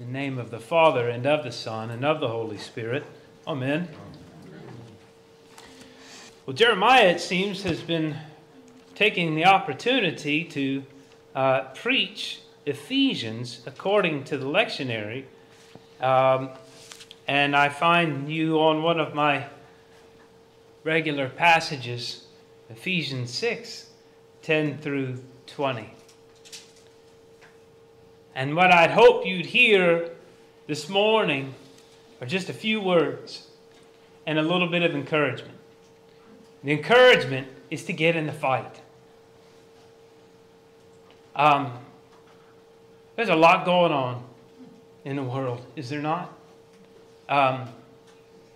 In the name of the Father, and of the Son, and of the Holy Spirit. Amen. Well, Jeremiah, it seems, has been taking the opportunity to uh, preach Ephesians according to the lectionary. Um, and I find you on one of my regular passages, Ephesians 6 10 through 20. And what I'd hope you'd hear this morning are just a few words and a little bit of encouragement. The encouragement is to get in the fight. Um, there's a lot going on in the world, is there not? Um,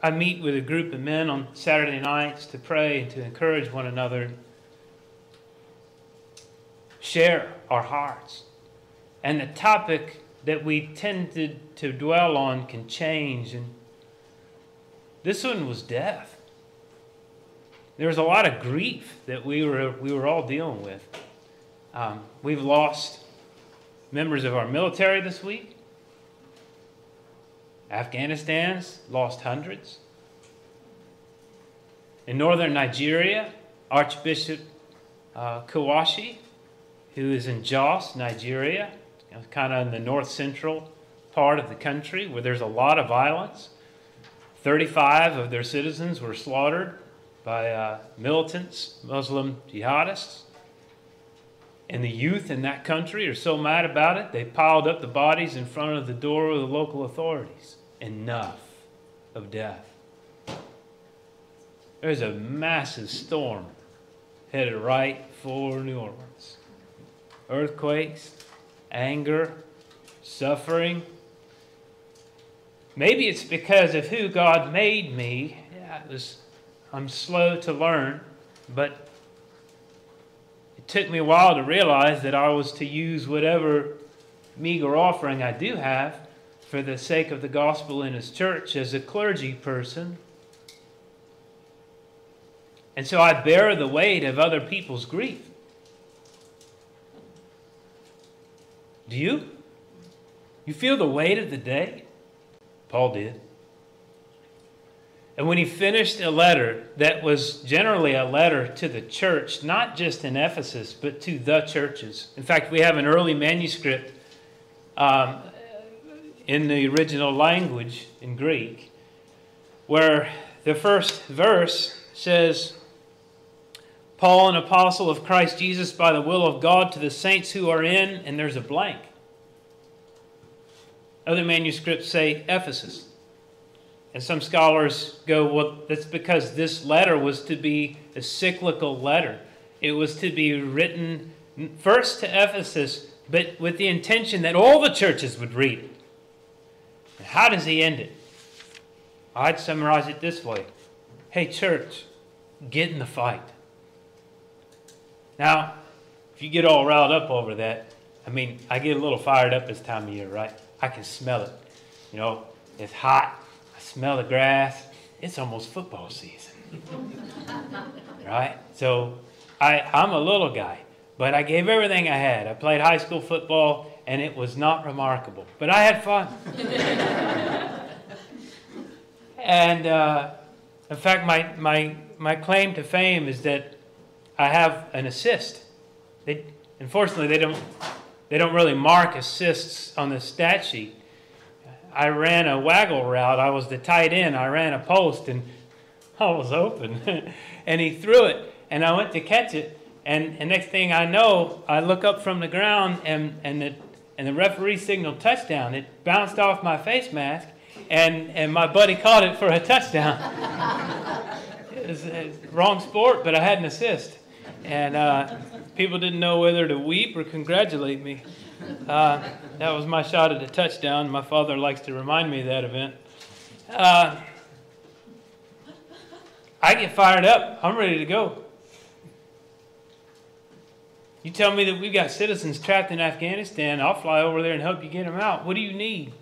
I meet with a group of men on Saturday nights to pray and to encourage one another, share our hearts. And the topic that we tended to dwell on can change. And this one was death. There was a lot of grief that we were, we were all dealing with. Um, we've lost members of our military this week. Afghanistan's lost hundreds. In northern Nigeria, Archbishop uh, Kwashi, who is in Jos, Nigeria, you know, kind of in the north central part of the country where there's a lot of violence. 35 of their citizens were slaughtered by uh, militants, Muslim jihadists. And the youth in that country are so mad about it, they piled up the bodies in front of the door of the local authorities. Enough of death. There's a massive storm headed right for New Orleans. Earthquakes, anger, suffering. Maybe it's because of who God made me. Yeah, was, I'm slow to learn, but it took me a while to realize that I was to use whatever meager offering I do have for the sake of the gospel in His church as a clergy person. And so I bear the weight of other people's grief. Do you? You feel the weight of the day? Paul did. And when he finished a letter that was generally a letter to the church, not just in Ephesus, but to the churches. In fact, we have an early manuscript um, in the original language in Greek where the first verse says, Paul, an apostle of Christ Jesus by the will of God, to the saints who are in, and there's a blank. Other manuscripts say Ephesus. And some scholars go, well, that's because this letter was to be a cyclical letter. It was to be written first to Ephesus, but with the intention that all the churches would read it. And how does he end it? I'd summarize it this way Hey, church, get in the fight. Now, if you get all riled up over that, I mean, I get a little fired up this time of year, right? I can smell it. You know, it's hot. I smell the grass. It's almost football season. right? So I, I'm a little guy, but I gave everything I had. I played high school football, and it was not remarkable, but I had fun. and uh, in fact, my, my, my claim to fame is that I have an assist. They, unfortunately, they don't, they don't really mark assists on the stat sheet. I ran a waggle route. I was the tight end. I ran a post, and I was open. and he threw it, and I went to catch it. And, and next thing I know, I look up from the ground, and, and, the, and the referee signaled touchdown. It bounced off my face mask, and, and my buddy caught it for a touchdown. it was a wrong sport, but I had an assist and uh, people didn't know whether to weep or congratulate me. Uh, that was my shot at a touchdown. My father likes to remind me of that event. Uh, I get fired up. I'm ready to go. You tell me that we've got citizens trapped in Afghanistan, I'll fly over there and help you get them out. What do you need?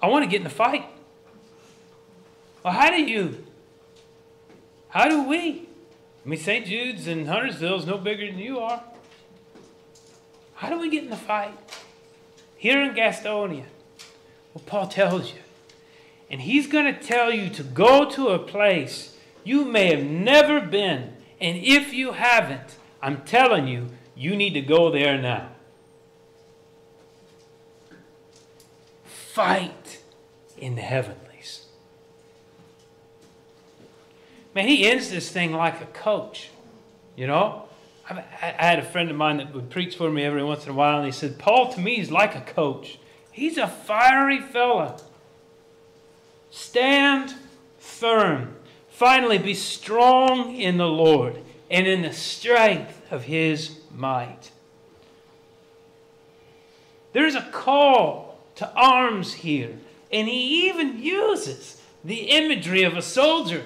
I want to get in the fight. Well, how do you? How do we? I mean, St. Jude's and Huntersville is no bigger than you are. How do we get in the fight? here in Gastonia. Well, Paul tells you. And he's going to tell you to go to a place you may have never been. And if you haven't, I'm telling you, you need to go there now. Fight in the heavenlies. Man, he ends this thing like a coach. You know? I had a friend of mine that would preach for me every once in a while, and he said, Paul to me is like a coach. He's a fiery fella. Stand firm. Finally, be strong in the Lord and in the strength of his might. There's a call to arms here, and he even uses the imagery of a soldier.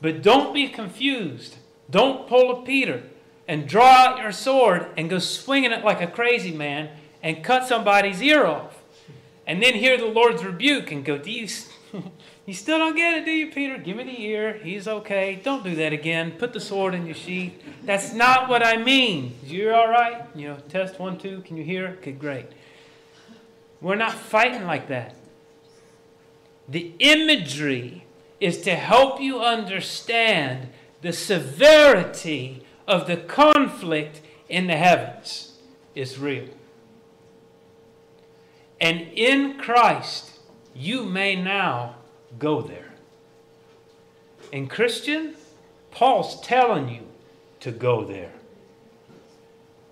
But don't be confused. Don't pull a Peter and draw out your sword and go swinging it like a crazy man and cut somebody's ear off. And then hear the Lord's rebuke and go, Do you, you still don't get it, do you, Peter? Give me the ear. He's okay. Don't do that again. Put the sword in your sheath. That's not what I mean. You're all right? You know, test one, two. Can you hear? Okay, great. We're not fighting like that. The imagery is to help you understand the severity of the conflict in the heavens is real. And in Christ, you may now go there. And Christian, Paul's telling you to go there.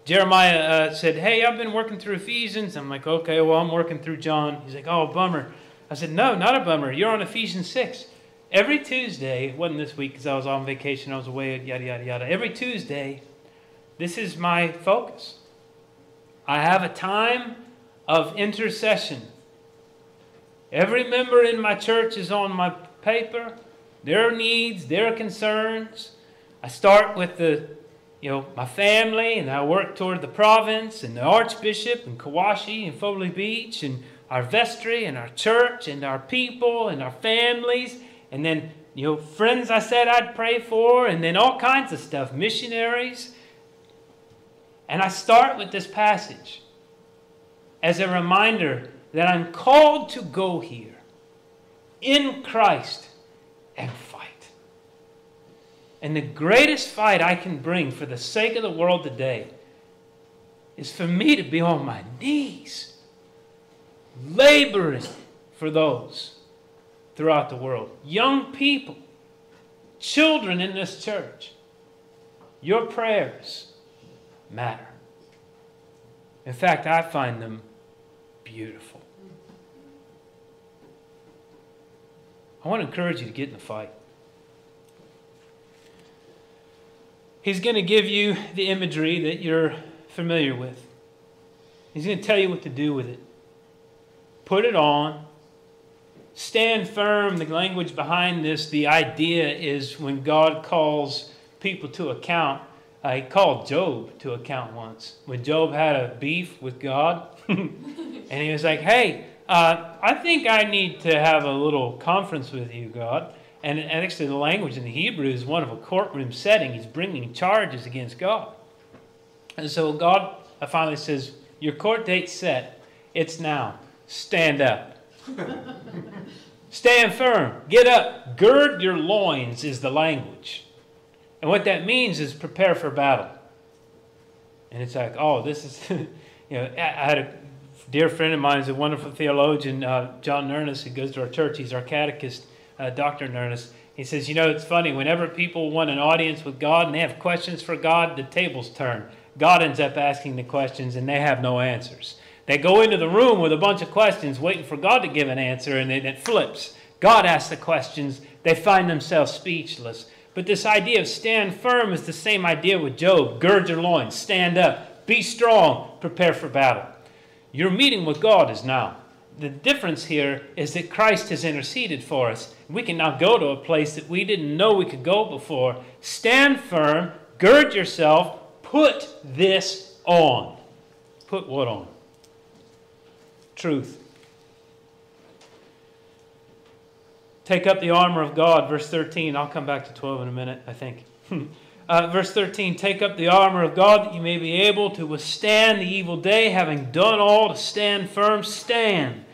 Jeremiah uh, said, Hey, I've been working through Ephesians. I'm like, Okay, well, I'm working through John. He's like, Oh, bummer. I said, No, not a bummer. You're on Ephesians 6 every Tuesday, it wasn't this week because I was on vacation, I was away, at yada, yada, yada. Every Tuesday, this is my focus. I have a time of intercession. Every member in my church is on my paper, their needs, their concerns. I start with the, you know, my family, and I work toward the province and the archbishop and Kauai and Foley Beach and our vestry and our church and our people and our families and then you know friends I said I'd pray for, and then all kinds of stuff, missionaries. And I start with this passage as a reminder that I'm called to go here in Christ and fight. And the greatest fight I can bring for the sake of the world today is for me to be on my knees, laboring for those throughout the world. Young people, children in this church, your prayers matter. In fact, I find them beautiful. I want to encourage you to get in the fight. He's going to give you the imagery that you're familiar with. He's going to tell you what to do with it. Put it on stand firm, the language behind this, the idea is when God calls people to account. Uh, he called Job to account once when Job had a beef with God. and he was like, hey, uh, I think I need to have a little conference with you, God. And, and actually, the language in the Hebrew is one of a courtroom setting. He's bringing charges against God. And so God finally says, Your court date's set. It's now. Stand up. Stand firm. Get up. Gird your loins is the language. And what that means is prepare for battle. And it's like, oh, this is, you know, I had a dear friend of mine, is a wonderful theologian, uh, John Nernest, who goes to our church. He's our catechist, uh, Dr. Nernest. He says, you know, it's funny, whenever people want an audience with God and they have questions for God, the tables turn. God ends up asking the questions and they have no answers. They go into the room with a bunch of questions, waiting for God to give an answer, and then it flips. God asks the questions, they find themselves speechless. But this idea of stand firm is the same idea with Job. Gird your loins, stand up, be strong, prepare for battle. Your meeting with God is now. The difference here is that Christ has interceded for us. We can now go to a place that we didn't know we could go before. Stand firm, gird yourself, put this on. Put what on? Truth. Take up the armor of God, verse 13. I'll come back to 12 in a minute, I think. Uh, verse 13 Take up the armor of God that you may be able to withstand the evil day, having done all to stand firm. Stand,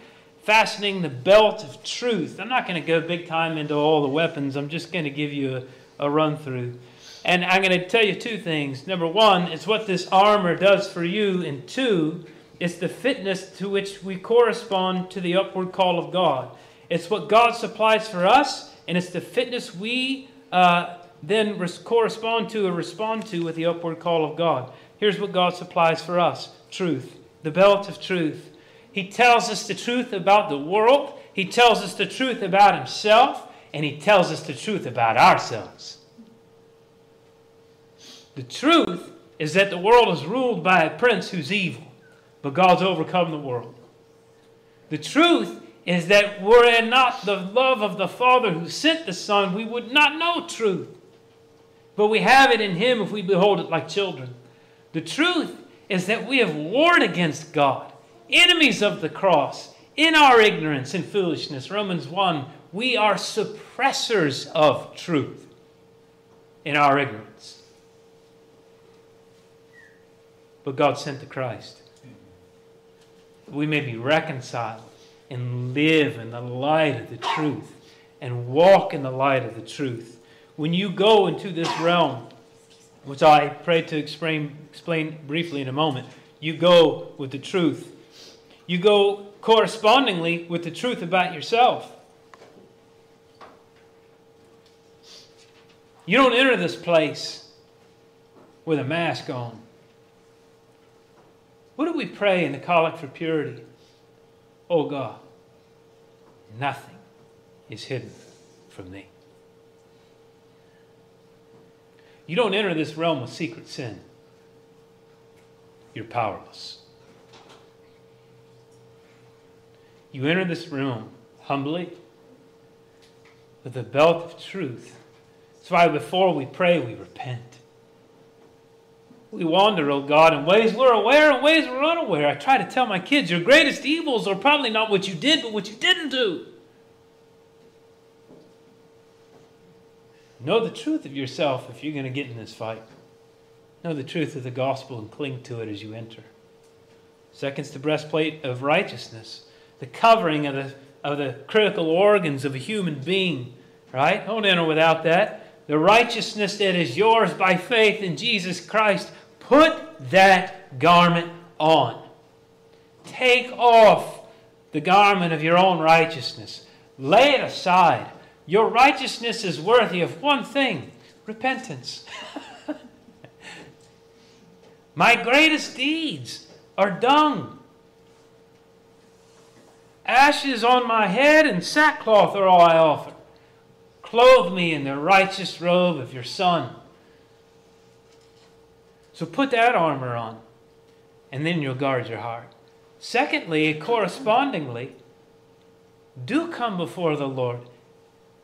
fastening the belt of truth. I'm not going to go big time into all the weapons, I'm just going to give you a, a run through. And I'm going to tell you two things. Number one, it's what this armor does for you. And two, it's the fitness to which we correspond to the upward call of God. It's what God supplies for us, and it's the fitness we uh, then res- correspond to or respond to with the upward call of God. Here's what God supplies for us truth, the belt of truth. He tells us the truth about the world, He tells us the truth about Himself, and He tells us the truth about ourselves. The truth is that the world is ruled by a prince who's evil, but God's overcome the world. The truth is that were it not the love of the Father who sent the Son, we would not know truth. But we have it in Him if we behold it like children. The truth is that we have warred against God, enemies of the cross, in our ignorance and foolishness. Romans 1 we are suppressors of truth in our ignorance. But God sent the Christ. We may be reconciled and live in the light of the truth and walk in the light of the truth. When you go into this realm, which I pray to explain, explain briefly in a moment, you go with the truth. You go correspondingly with the truth about yourself. You don't enter this place with a mask on. What do we pray in the Collect for Purity? Oh God, nothing is hidden from thee. You don't enter this realm with secret sin. You're powerless. You enter this room humbly with the belt of truth. That's why before we pray, we repent. We wander, oh God, in ways we're aware and ways we're unaware. I try to tell my kids your greatest evils are probably not what you did, but what you didn't do. Know the truth of yourself if you're going to get in this fight. Know the truth of the gospel and cling to it as you enter. Second's the breastplate of righteousness, the covering of the, of the critical organs of a human being. Right? Don't enter without that. The righteousness that is yours by faith in Jesus Christ Put that garment on. Take off the garment of your own righteousness. Lay it aside. Your righteousness is worthy of one thing repentance. My greatest deeds are dung. Ashes on my head and sackcloth are all I offer. Clothe me in the righteous robe of your Son. So put that armor on, and then you'll guard your heart. Secondly, correspondingly, do come before the Lord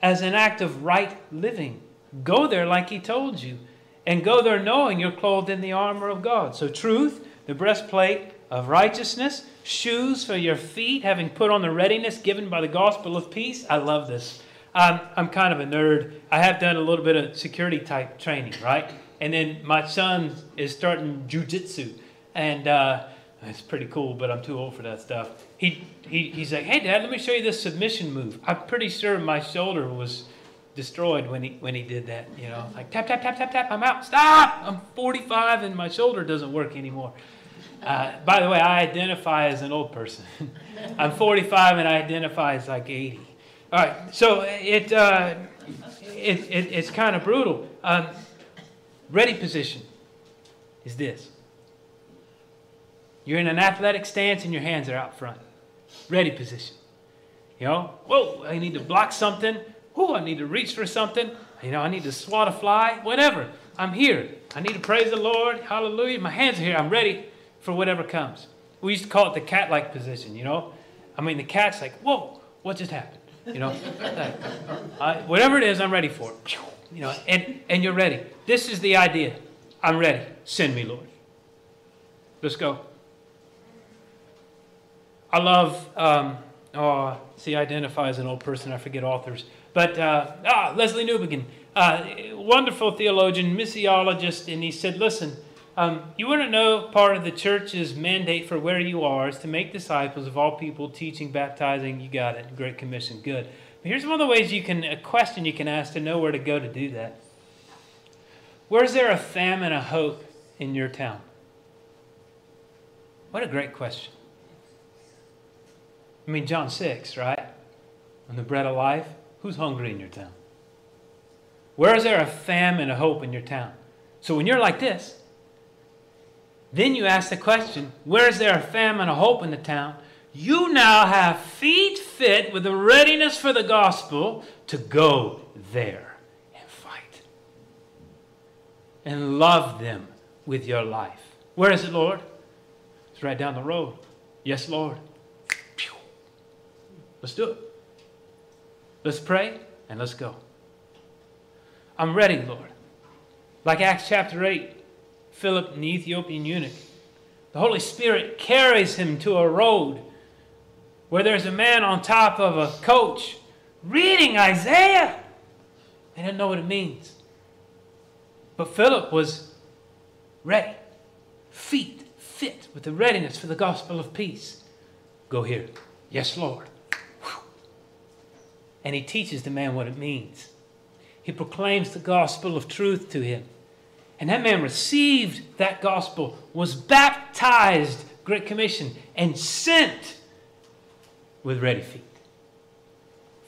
as an act of right living. Go there like He told you, and go there knowing you're clothed in the armor of God. So, truth, the breastplate of righteousness, shoes for your feet, having put on the readiness given by the gospel of peace. I love this. I'm, I'm kind of a nerd. I have done a little bit of security type training, right? And then my son is starting jujitsu, and uh, it's pretty cool, but I'm too old for that stuff. He, he he's like, "Hey, Dad, let me show you this submission move." I'm pretty sure my shoulder was destroyed when he when he did that. You know, like tap tap tap tap tap. I'm out. Stop. I'm 45 and my shoulder doesn't work anymore. Uh, by the way, I identify as an old person. I'm 45 and I identify as like 80. All right, so it, uh, it, it it's kind of brutal. Um, Ready position is this. You're in an athletic stance and your hands are out front. Ready position. You know, whoa, I need to block something. Whoa, I need to reach for something. You know, I need to swat a fly, whatever. I'm here. I need to praise the Lord. Hallelujah. My hands are here. I'm ready for whatever comes. We used to call it the cat like position, you know? I mean, the cat's like, whoa, what just happened? You know, like, whatever it is, I'm ready for it. You know, and, and you're ready. This is the idea. I'm ready. Send me, Lord. Let's go. I love, um, oh, see, I identify as an old person. I forget authors. But uh, ah, Lesslie Newbigin, uh, wonderful theologian, missiologist, and he said, Listen, um, you want to know part of the church's mandate for where you are is to make disciples of all people, teaching, baptizing. You got it. Great Commission. Good. But here's one of the ways you can, a question you can ask to know where to go to do that. Where's there a famine, a hope in your town? What a great question. I mean, John 6, right? On the bread of life, who's hungry in your town? Where is there a famine, a hope in your town? So when you're like this, then you ask the question, where is there a famine, a hope in the town? You now have feet fit with the readiness for the gospel to go there and fight. And love them with your life. Where is it, Lord? It's right down the road. Yes, Lord. Let's do it. Let's pray and let's go. I'm ready, Lord. Like Acts chapter 8, Philip the Ethiopian eunuch. The Holy Spirit carries him to a road where there's a man on top of a coach reading Isaiah. They didn't know what it means. But Philip was ready, feet fit with the readiness for the gospel of peace. Go here. Yes, Lord. And he teaches the man what it means. He proclaims the gospel of truth to him. And that man received that gospel, was baptized, Great Commission, and sent with ready feet.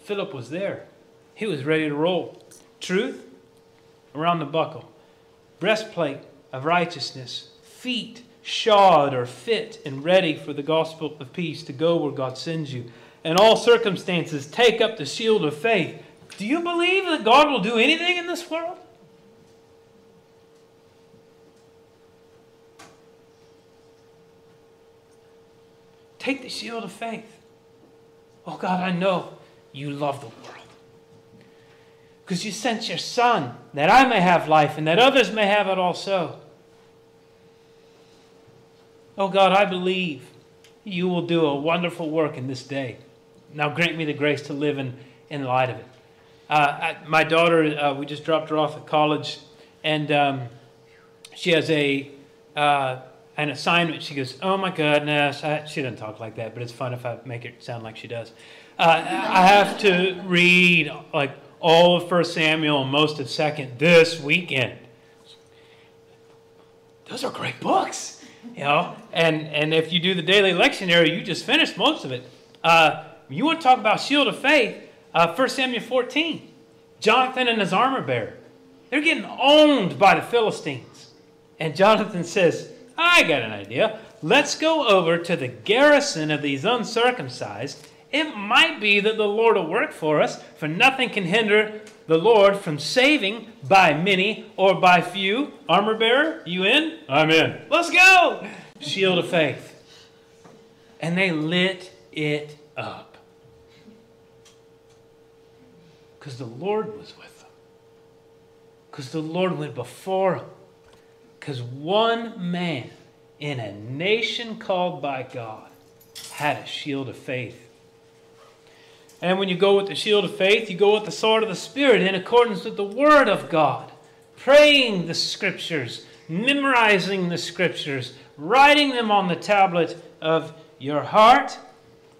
Philip was there. He was ready to roll. Truth around the buckle, breastplate of righteousness, feet shod or fit and ready for the gospel of peace to go where God sends you. In all circumstances, take up the shield of faith. Do you believe that God will do anything in this world? Take the shield of faith. Oh God, I know you love the world. Because you sent your Son that I may have life and that others may have it also. Oh God, I believe you will do a wonderful work in this day. Now grant me the grace to live in, in light of it. Uh, my daughter, uh, we just dropped her off at college, and um, she has a uh, an assignment. She goes, "Oh my goodness!" I, she doesn't talk like that, but it's fun if I make it sound like she does. Uh, I have to read like all of First Samuel and most of Second this weekend. Those are great books, you know. And and if you do the daily lectionary, you just finished most of it. Uh, you want to talk about shield of faith? Uh, 1 Samuel 14. Jonathan and his armor bearer. They're getting owned by the Philistines. And Jonathan says, I got an idea. Let's go over to the garrison of these uncircumcised. It might be that the Lord will work for us, for nothing can hinder the Lord from saving by many or by few. Armor bearer, you in? I'm in. Let's go! Shield of faith. And they lit it up. Because the Lord was with them. Because the Lord went before them. Because one man in a nation called by God had a shield of faith. And when you go with the shield of faith, you go with the sword of the Spirit in accordance with the Word of God, praying the Scriptures, memorizing the Scriptures, writing them on the tablet of your heart.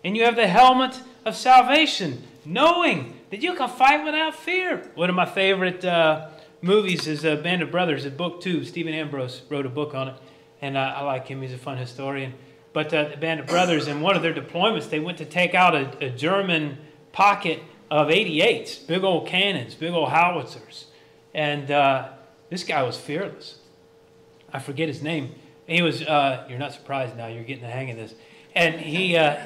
And you have the helmet of salvation, knowing that you can fight without fear. One of my favorite uh, movies is uh, Band of Brothers, a book too. Stephen Ambrose wrote a book on it, and uh, I like him. He's a fun historian. But uh, the Band of Brothers, in one of their deployments, they went to take out a, a German pocket of 88s, big old cannons, big old howitzers. And uh, this guy was fearless. I forget his name. He was, uh, you're not surprised now, you're getting the hang of this. And he, uh,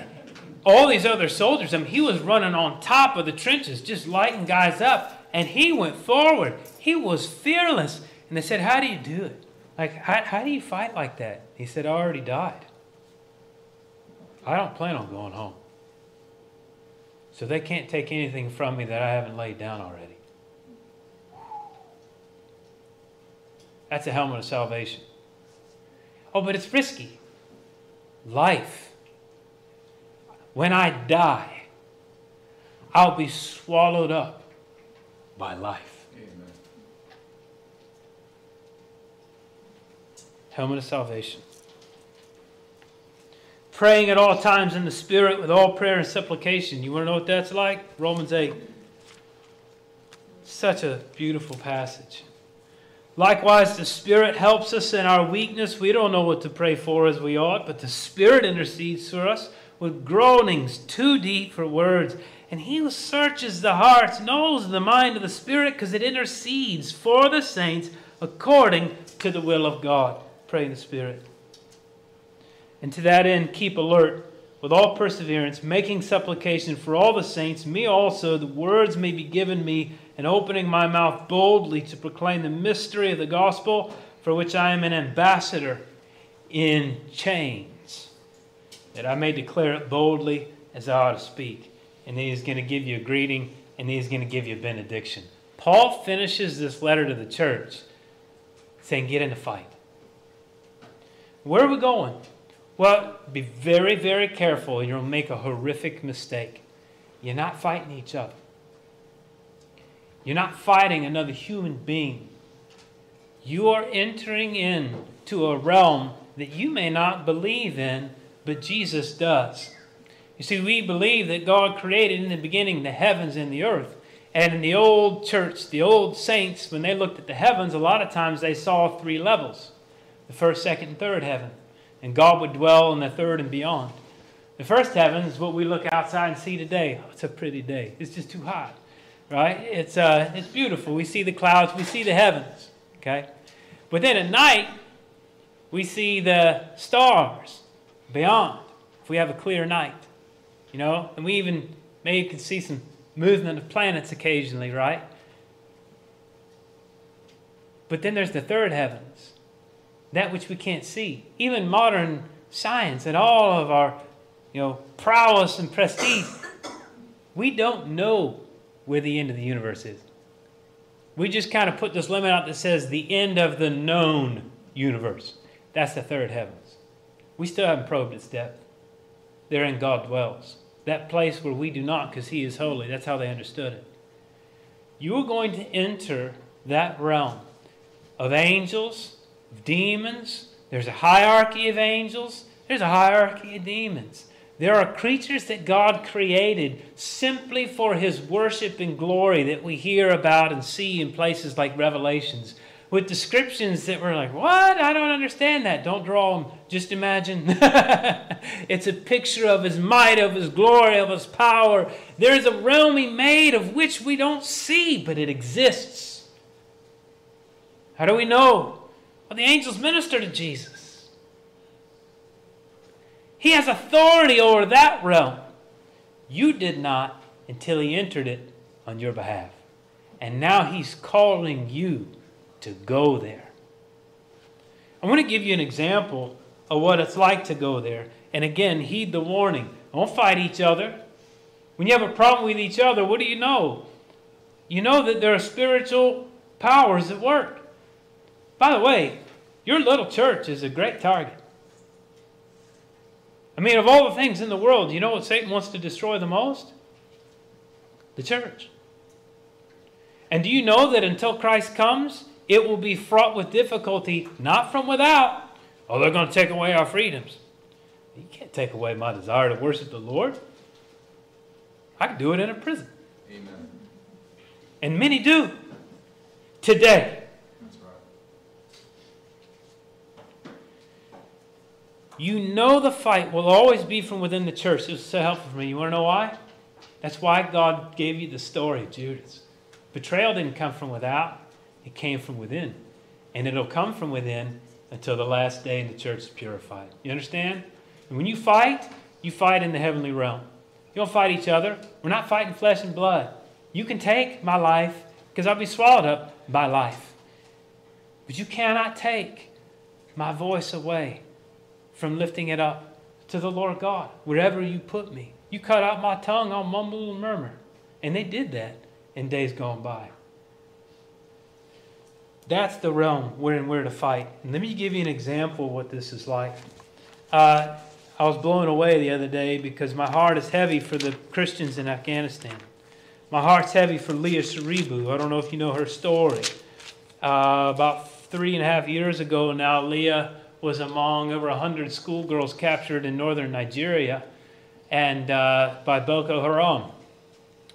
all these other soldiers, I mean, he was running on top of the trenches, just lighting guys up. And he went forward. He was fearless. And they said, How do you do it? Like, how, how do you fight like that? He said, I already died. I don't plan on going home. So they can't take anything from me that I haven't laid down already. That's a helmet of salvation. Oh, but it's risky. Life. When I die, I'll be swallowed up by life. Amen. Helmet of salvation. Praying at all times in the Spirit with all prayer and supplication. You want to know what that's like? Romans 8. Such a beautiful passage. Likewise, the Spirit helps us in our weakness. We don't know what to pray for as we ought, but the Spirit intercedes for us with groanings too deep for words. And he who searches the hearts knows the mind of the Spirit because it intercedes for the saints according to the will of God. Pray in the Spirit. And to that end, keep alert with all perseverance, making supplication for all the saints, me also, the words may be given me, and opening my mouth boldly to proclaim the mystery of the gospel, for which I am an ambassador in chains, that I may declare it boldly as I ought to speak. And then he's going to give you a greeting, and then he's going to give you a benediction. Paul finishes this letter to the church saying, Get in the fight. Where are we going? Well, be very, very careful. You'll make a horrific mistake. You're not fighting each other. You're not fighting another human being. You are entering into a realm that you may not believe in, but Jesus does. You see, we believe that God created in the beginning the heavens and the earth. And in the old church, the old saints, when they looked at the heavens, a lot of times they saw three levels the first, second, and third heaven. And God would dwell in the third and beyond. The first heaven is what we look outside and see today. Oh, it's a pretty day. It's just too hot, right? It's, uh, it's beautiful. We see the clouds, we see the heavens, okay? But then at night, we see the stars beyond if we have a clear night, you know? And we even maybe can see some movement of planets occasionally, right? But then there's the third heavens, that which we can't see. Even modern science and all of our, you know, prowess and prestige, we don't know where the end of the universe is. We just kind of put this limit out that says the end of the known universe. That's the third heavens. We still haven't probed its depth. Therein God dwells that place where we do not because he is holy. That's how they understood it. You are going to enter that realm of angels, of demons. There's a hierarchy of angels, there's a hierarchy of demons. There are creatures that God created simply for his worship and glory that we hear about and see in places like Revelations with descriptions that were like, what? I don't understand that. Don't draw them. Just imagine. it's a picture of his might, of his glory, of his power. There's a realm he made of which we don't see, but it exists. How do we know? Well, the angels minister to Jesus. He has authority over that realm. You did not until he entered it on your behalf. And now he's calling you to go there. I want to give you an example of what it's like to go there. And again, heed the warning. Don't fight each other. When you have a problem with each other, what do you know? You know that there are spiritual powers at work. By the way, your little church is a great target. I mean, of all the things in the world, you know what Satan wants to destroy the most? The church. And do you know that until Christ comes, it will be fraught with difficulty, not from without. Oh, they're going to take away our freedoms. You can't take away my desire to worship the Lord. I can do it in a prison. Amen. And many do today. That's right. You know the fight will always be from within the church. It was so helpful for me. You want to know why? That's why God gave you the story of Judas. Betrayal didn't come from without. It came from within. And it'll come from within until the last day and the church is purified. You understand? And when you fight, you fight in the heavenly realm. You don't fight each other. We're not fighting flesh and blood. You can take my life because I'll be swallowed up by life. But you cannot take my voice away from lifting it up to the Lord God, wherever you put me. You cut out my tongue, I'll mumble and murmur. And they did that in days gone by. That's the realm wherein we're to fight. And let me give you an example of what this is like. Uh, I was blown away the other day because my heart is heavy for the Christians in Afghanistan. My heart's heavy for Leah Sharibu. I don't know if you know her story. Uh, about three and a half years ago now, Leah was among over 100 schoolgirls captured in northern Nigeria and uh, by Boko Haram,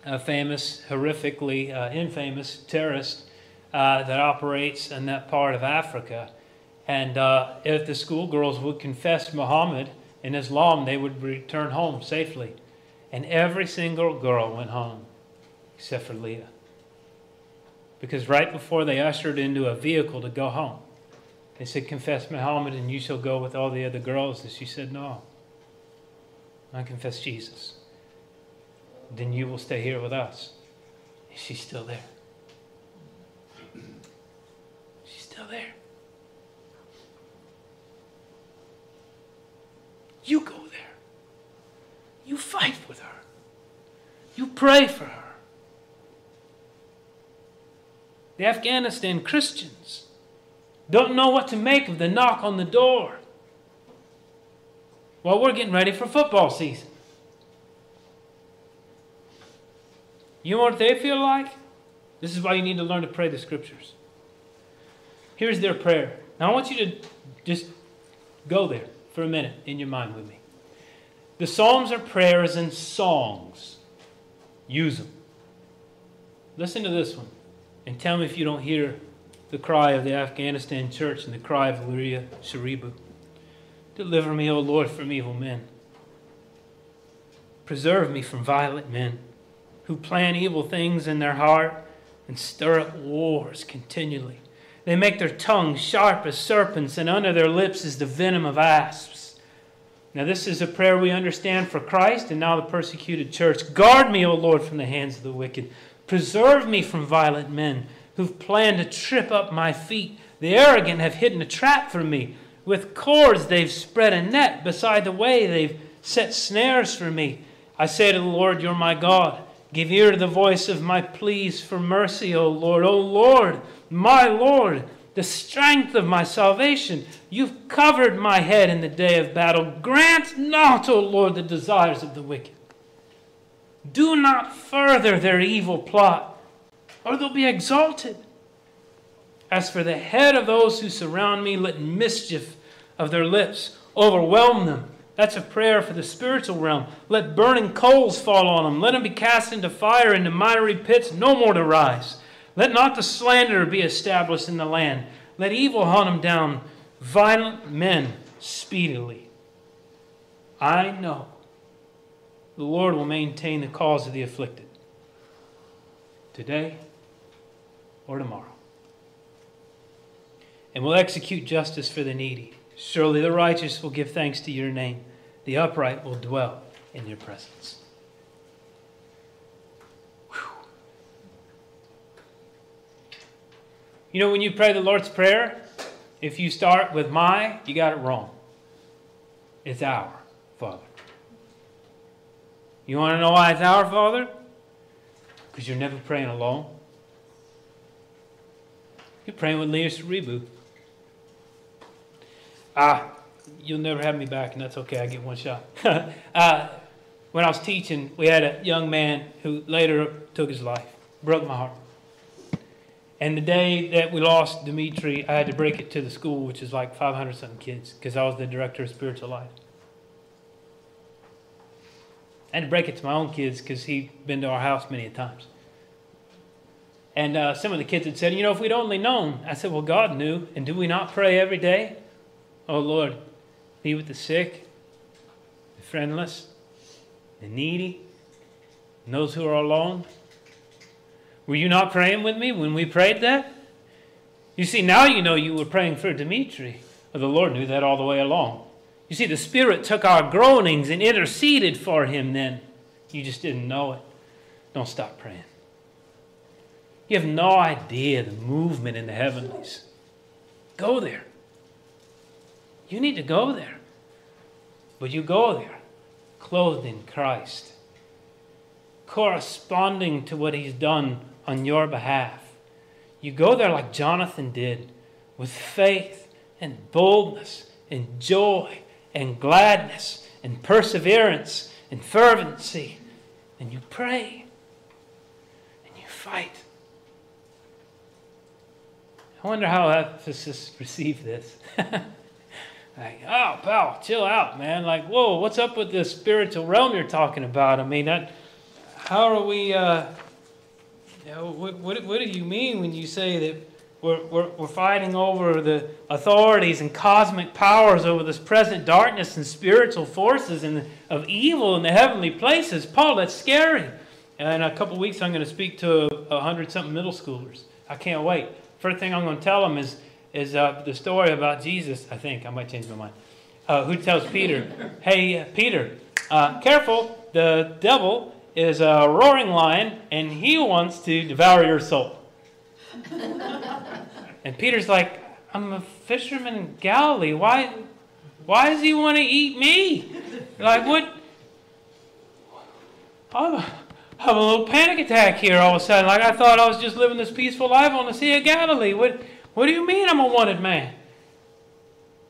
a famous, horrifically uh, infamous terrorist uh, that operates in that part of Africa. And uh, if the schoolgirls would confess Muhammad and Islam, they would return home safely. And every single girl went home, except for Leah. Because right before they ushered into a vehicle to go home, they said, Confess Muhammad and you shall go with all the other girls. And she said, No. I confess Jesus. Then you will stay here with us. She's still there. She's still there. You go there. You fight with her. You pray for her. The Afghanistan Christians don't know what to make of the knock on the door. Well, we're getting ready for football season. You know what they feel like? This is why you need to learn to pray the scriptures. Here's their prayer. Now, I want you to just go there for a minute in your mind with me. The Psalms are prayers and songs. Use them. Listen to this one and tell me if you don't hear the cry of the Afghanistan church and the cry of Leah Sharibu. Deliver me, O Lord, from evil men. Preserve me from violent men who plan evil things in their heart and stir up wars continually. They make their tongues sharp as serpents, and under their lips is the venom of asps. Now, this is a prayer we understand for Christ and now the persecuted church. Guard me, O Lord, from the hands of the wicked. Preserve me from violent men who've planned to trip up my feet. The arrogant have hidden a trap for me. With cords they've spread a net beside the way. They've set snares for me. I say to the Lord, You're my God. Give ear to the voice of my pleas for mercy, O Lord. O Lord, my Lord, the strength of my salvation. You've covered my head in the day of battle. Grant not, O Lord, the desires of the wicked. Do not further their evil plot, or they'll be exalted. As for the head of those who surround me, let mischief of their lips overwhelm them. That's a prayer for the spiritual realm. Let burning coals fall on them. Let them be cast into fire, into miry pits, no more to rise. Let not the slanderer be established in the land. Let evil hunt him down, violent men speedily. I know the Lord will maintain the cause of the afflicted today or tomorrow and will execute justice for the needy. Surely the righteous will give thanks to your name, the upright will dwell in your presence. You know, when you pray the Lord's Prayer, if you start with my, you got it wrong. It's our Father. You want to know why it's our Father? Because you're never praying alone. You're praying with Leah Reboot. Ah, you'll never have me back, and that's okay. I get one shot. uh, when I was teaching, we had a young man who later took his life. Broke my heart. And the day that we lost Dimitri, I had to break it to the school, which is like 500 something kids, because I was the director of spiritual life. I had to break it to my own kids because he'd been to our house many times. And uh, some of the kids had said, You know, if we'd only known. I said, Well, God knew. And do we not pray every day? Oh Lord, be with the sick, the friendless, the needy, and those who are alone. Were you not praying with me when we prayed that? You see, now you know you were praying for Dimitri. The Lord knew that all the way along. You see, the Spirit took our groanings and interceded for him then. You just didn't know it. Don't stop praying. You have no idea the movement in the heavenlies. Go there. You need to go there. But you go there clothed in Christ, corresponding to what He's done on your behalf. You go there like Jonathan did, with faith and boldness and joy and gladness and perseverance and fervency. And you pray and you fight. I wonder how Ephesus received this. Like, oh, pal, chill out, man. Like, whoa, what's up with this spiritual realm you're talking about? I mean, that, how are we, uh, you know, what, what, what do you mean when you say that we're, we're, we're fighting over the authorities and cosmic powers over this present darkness and spiritual forces and of evil in the heavenly places? Paul, that's scary. And in a couple weeks, I'm going to speak to a hundred something middle schoolers. I can't wait. First thing I'm going to tell them is is uh, the story about Jesus. I think I might change my mind. Uh, who tells Peter, "Hey, Peter, uh, careful! The devil is a roaring lion, and he wants to devour your soul." and Peter's like, "I'm a fisherman in Galilee. Why, why does he want to eat me? Like what?" I'm have a little panic attack here all of a sudden. Like I thought I was just living this peaceful life on the Sea of Galilee. What, what do you mean I'm a wanted man?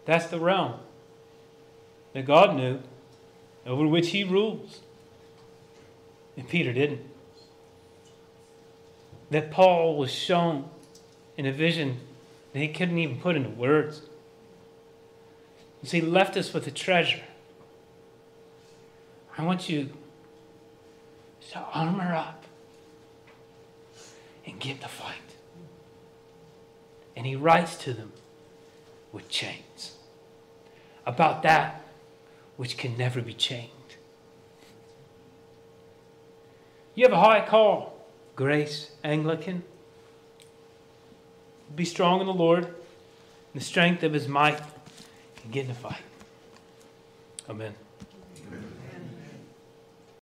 That's the realm that God knew, over which He rules. And Peter didn't. That Paul was shown in a vision that he couldn't even put into words. So he left us with a treasure. I want you to armor up and get the fight. And he writes to them with chains about that which can never be chained. You have a high call, Grace Anglican. Be strong in the Lord, in the strength of his might, and get in the fight. Amen. Amen.